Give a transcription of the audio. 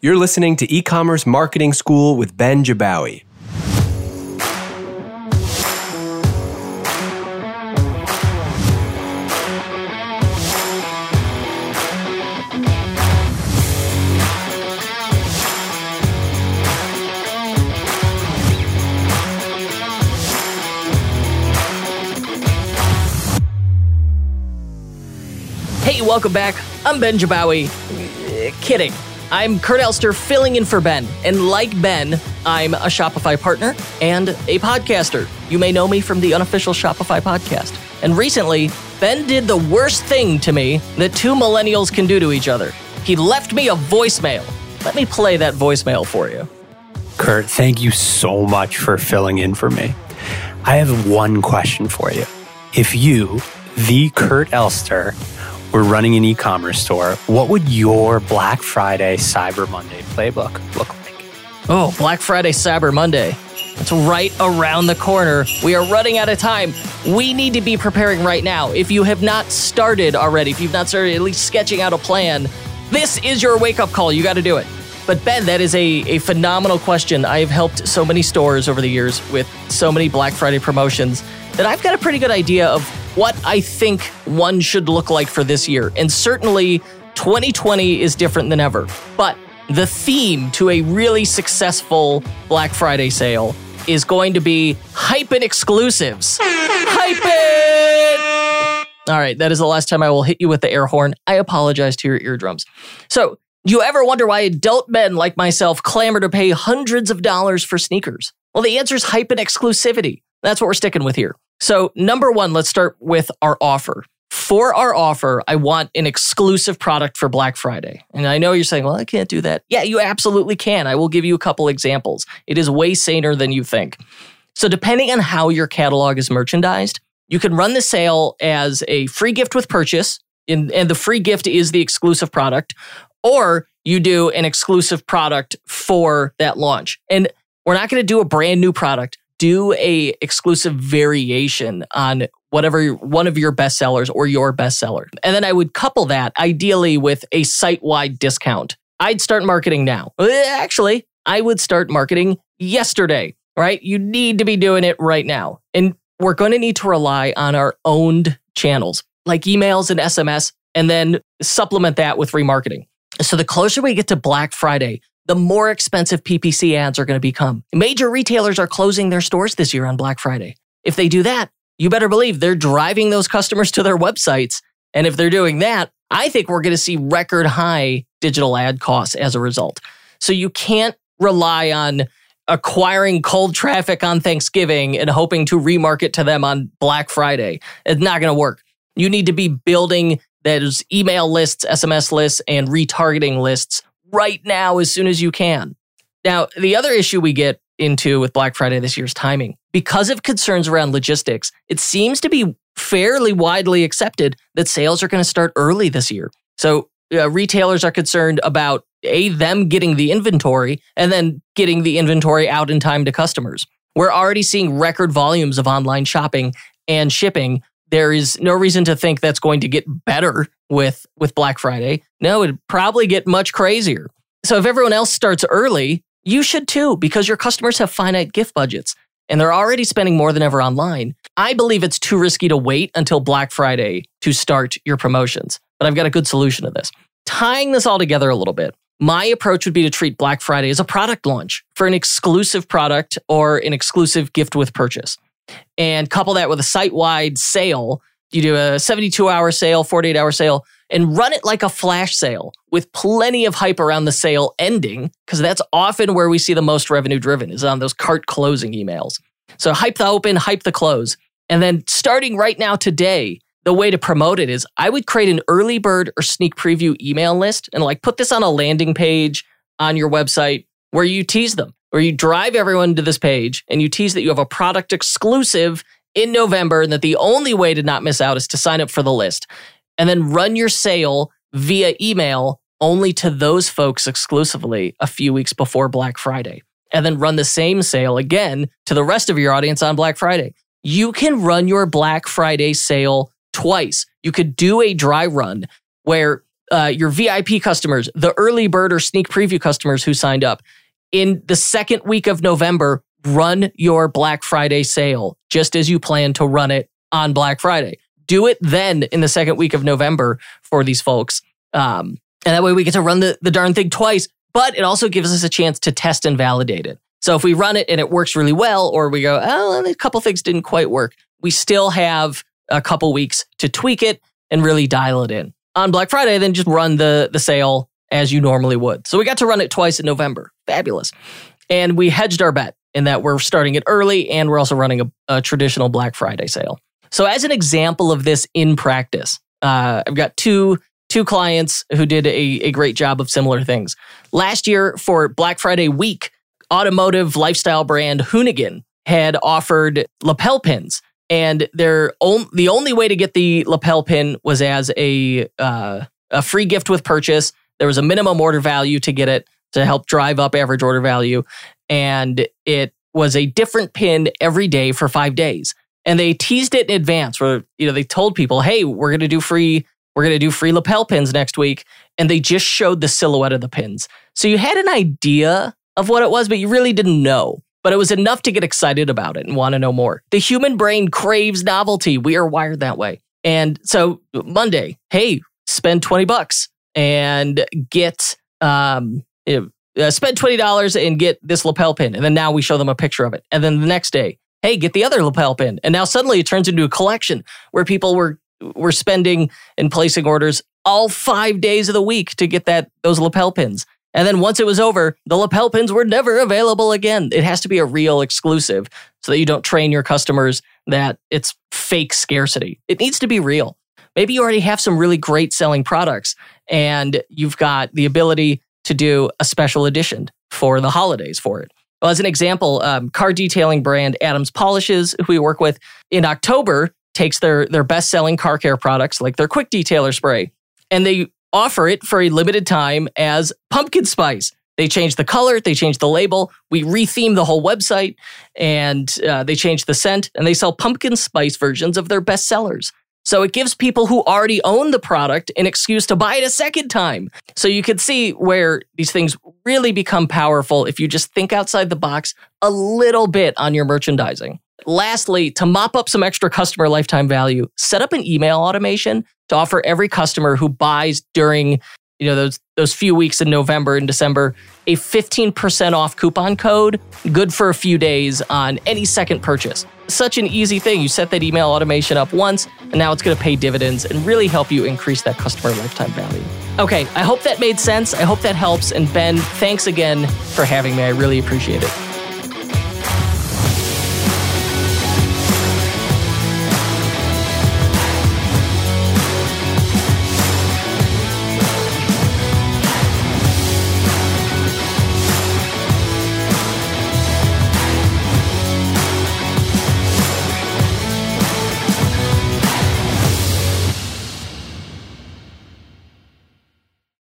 You're listening to E-commerce Marketing School with Ben Jabbawy. Hey, welcome back. I'm Ben Jabbawy. Uh, kidding. I'm Kurt Elster filling in for Ben. And like Ben, I'm a Shopify partner and a podcaster. You may know me from the unofficial Shopify podcast. And recently, Ben did the worst thing to me that two millennials can do to each other. He left me a voicemail. Let me play that voicemail for you. Kurt, thank you so much for filling in for me. I have one question for you. If you, the Kurt Elster, were running an e-commerce store, what would your Black Friday Cyber Monday playbook look like? Oh, Black Friday, Cyber Monday. It's right around the corner. We are running out of time. We need to be preparing right now. If you have not started already, if you've not started at least sketching out a plan, this is your wake up call. You got to do it. But Ben, that is a, a phenomenal question. I've helped so many stores over the years with so many Black Friday promotions that I've got a pretty good idea of what I think one should look like for this year. And certainly 2020 is different than ever. But the theme to a really successful Black Friday sale is going to be hype and exclusives. hype it! All right, that is the last time I will hit you with the air horn. I apologize to your eardrums. So, do you ever wonder why adult men like myself clamor to pay hundreds of dollars for sneakers? Well, the answer is hype and exclusivity. That's what we're sticking with here. So, number one, let's start with our offer. For our offer, I want an exclusive product for Black Friday. And I know you're saying, well, I can't do that. Yeah, you absolutely can. I will give you a couple examples. It is way saner than you think. So, depending on how your catalog is merchandised, you can run the sale as a free gift with purchase, and, and the free gift is the exclusive product, or you do an exclusive product for that launch. And we're not going to do a brand new product do a exclusive variation on whatever one of your best sellers or your bestseller. And then I would couple that ideally with a site-wide discount. I'd start marketing now. Eh, actually, I would start marketing yesterday, right? You need to be doing it right now. And we're going to need to rely on our owned channels like emails and SMS and then supplement that with remarketing. So the closer we get to Black Friday, the more expensive PPC ads are going to become. Major retailers are closing their stores this year on Black Friday. If they do that, you better believe they're driving those customers to their websites. And if they're doing that, I think we're going to see record high digital ad costs as a result. So you can't rely on acquiring cold traffic on Thanksgiving and hoping to remarket to them on Black Friday. It's not going to work. You need to be building those email lists, SMS lists, and retargeting lists right now as soon as you can. Now, the other issue we get into with Black Friday this year's timing. Because of concerns around logistics, it seems to be fairly widely accepted that sales are going to start early this year. So, uh, retailers are concerned about a them getting the inventory and then getting the inventory out in time to customers. We're already seeing record volumes of online shopping and shipping. There is no reason to think that's going to get better with with Black Friday. No, it'd probably get much crazier. So if everyone else starts early, you should too, because your customers have finite gift budgets and they're already spending more than ever online. I believe it's too risky to wait until Black Friday to start your promotions, but I've got a good solution to this. Tying this all together a little bit, my approach would be to treat Black Friday as a product launch for an exclusive product or an exclusive gift with purchase and couple that with a site wide sale you do a 72 hour sale, 48 hour sale, and run it like a flash sale with plenty of hype around the sale ending, because that's often where we see the most revenue driven is on those cart closing emails. So hype the open, hype the close. And then starting right now today, the way to promote it is I would create an early bird or sneak preview email list and like put this on a landing page on your website where you tease them, where you drive everyone to this page and you tease that you have a product exclusive in November and that the only way to not miss out is to sign up for the list and then run your sale via email only to those folks exclusively a few weeks before Black Friday. And then run the same sale again to the rest of your audience on Black Friday. You can run your Black Friday sale twice. You could do a dry run where uh, your VIP customers, the early bird or sneak preview customers who signed up, in the second week of November, run your Black Friday sale just as you plan to run it on Black Friday. Do it then in the second week of November for these folks. Um, and that way we get to run the, the darn thing twice, but it also gives us a chance to test and validate it. So if we run it and it works really well, or we go, oh, a couple things didn't quite work, we still have a couple weeks to tweak it and really dial it in. On Black Friday, then just run the, the sale as you normally would. So we got to run it twice in November. Fabulous. And we hedged our bet in that we're starting it early and we're also running a, a traditional Black Friday sale. So as an example of this in practice, uh, I've got two two clients who did a, a great job of similar things. Last year for Black Friday week, automotive lifestyle brand Hoonigan had offered lapel pins. And their on, the only way to get the lapel pin was as a uh, a free gift with purchase. There was a minimum order value to get it to help drive up average order value, and it was a different pin every day for five days. And they teased it in advance, where you know they told people, "Hey, we're going to do free we're going to do free lapel pins next week. And they just showed the silhouette of the pins. So you had an idea of what it was, but you really didn't know. But it was enough to get excited about it and want to know more. The human brain craves novelty. We are wired that way. And so Monday, hey, spend 20 bucks and get, um, uh, spend $20 and get this lapel pin. And then now we show them a picture of it. And then the next day, hey, get the other lapel pin. And now suddenly it turns into a collection where people were we're spending and placing orders all five days of the week to get that those lapel pins. And then once it was over, the lapel pins were never available again. It has to be a real exclusive so that you don't train your customers that it's fake scarcity. It needs to be real. Maybe you already have some really great selling products and you've got the ability to do a special edition for the holidays for it. Well, as an example, um, car detailing brand Adams Polishes, who we work with in October, takes their their best selling car care products like their quick detailer spray and they offer it for a limited time as pumpkin spice they change the color they change the label we retheme the whole website and uh, they change the scent and they sell pumpkin spice versions of their best sellers so it gives people who already own the product an excuse to buy it a second time. So you can see where these things really become powerful if you just think outside the box a little bit on your merchandising. Lastly, to mop up some extra customer lifetime value, set up an email automation to offer every customer who buys during you know those those few weeks in November and December a 15% off coupon code good for a few days on any second purchase. Such an easy thing. You set that email automation up once and now it's going to pay dividends and really help you increase that customer lifetime value. Okay, I hope that made sense. I hope that helps and Ben, thanks again for having me. I really appreciate it.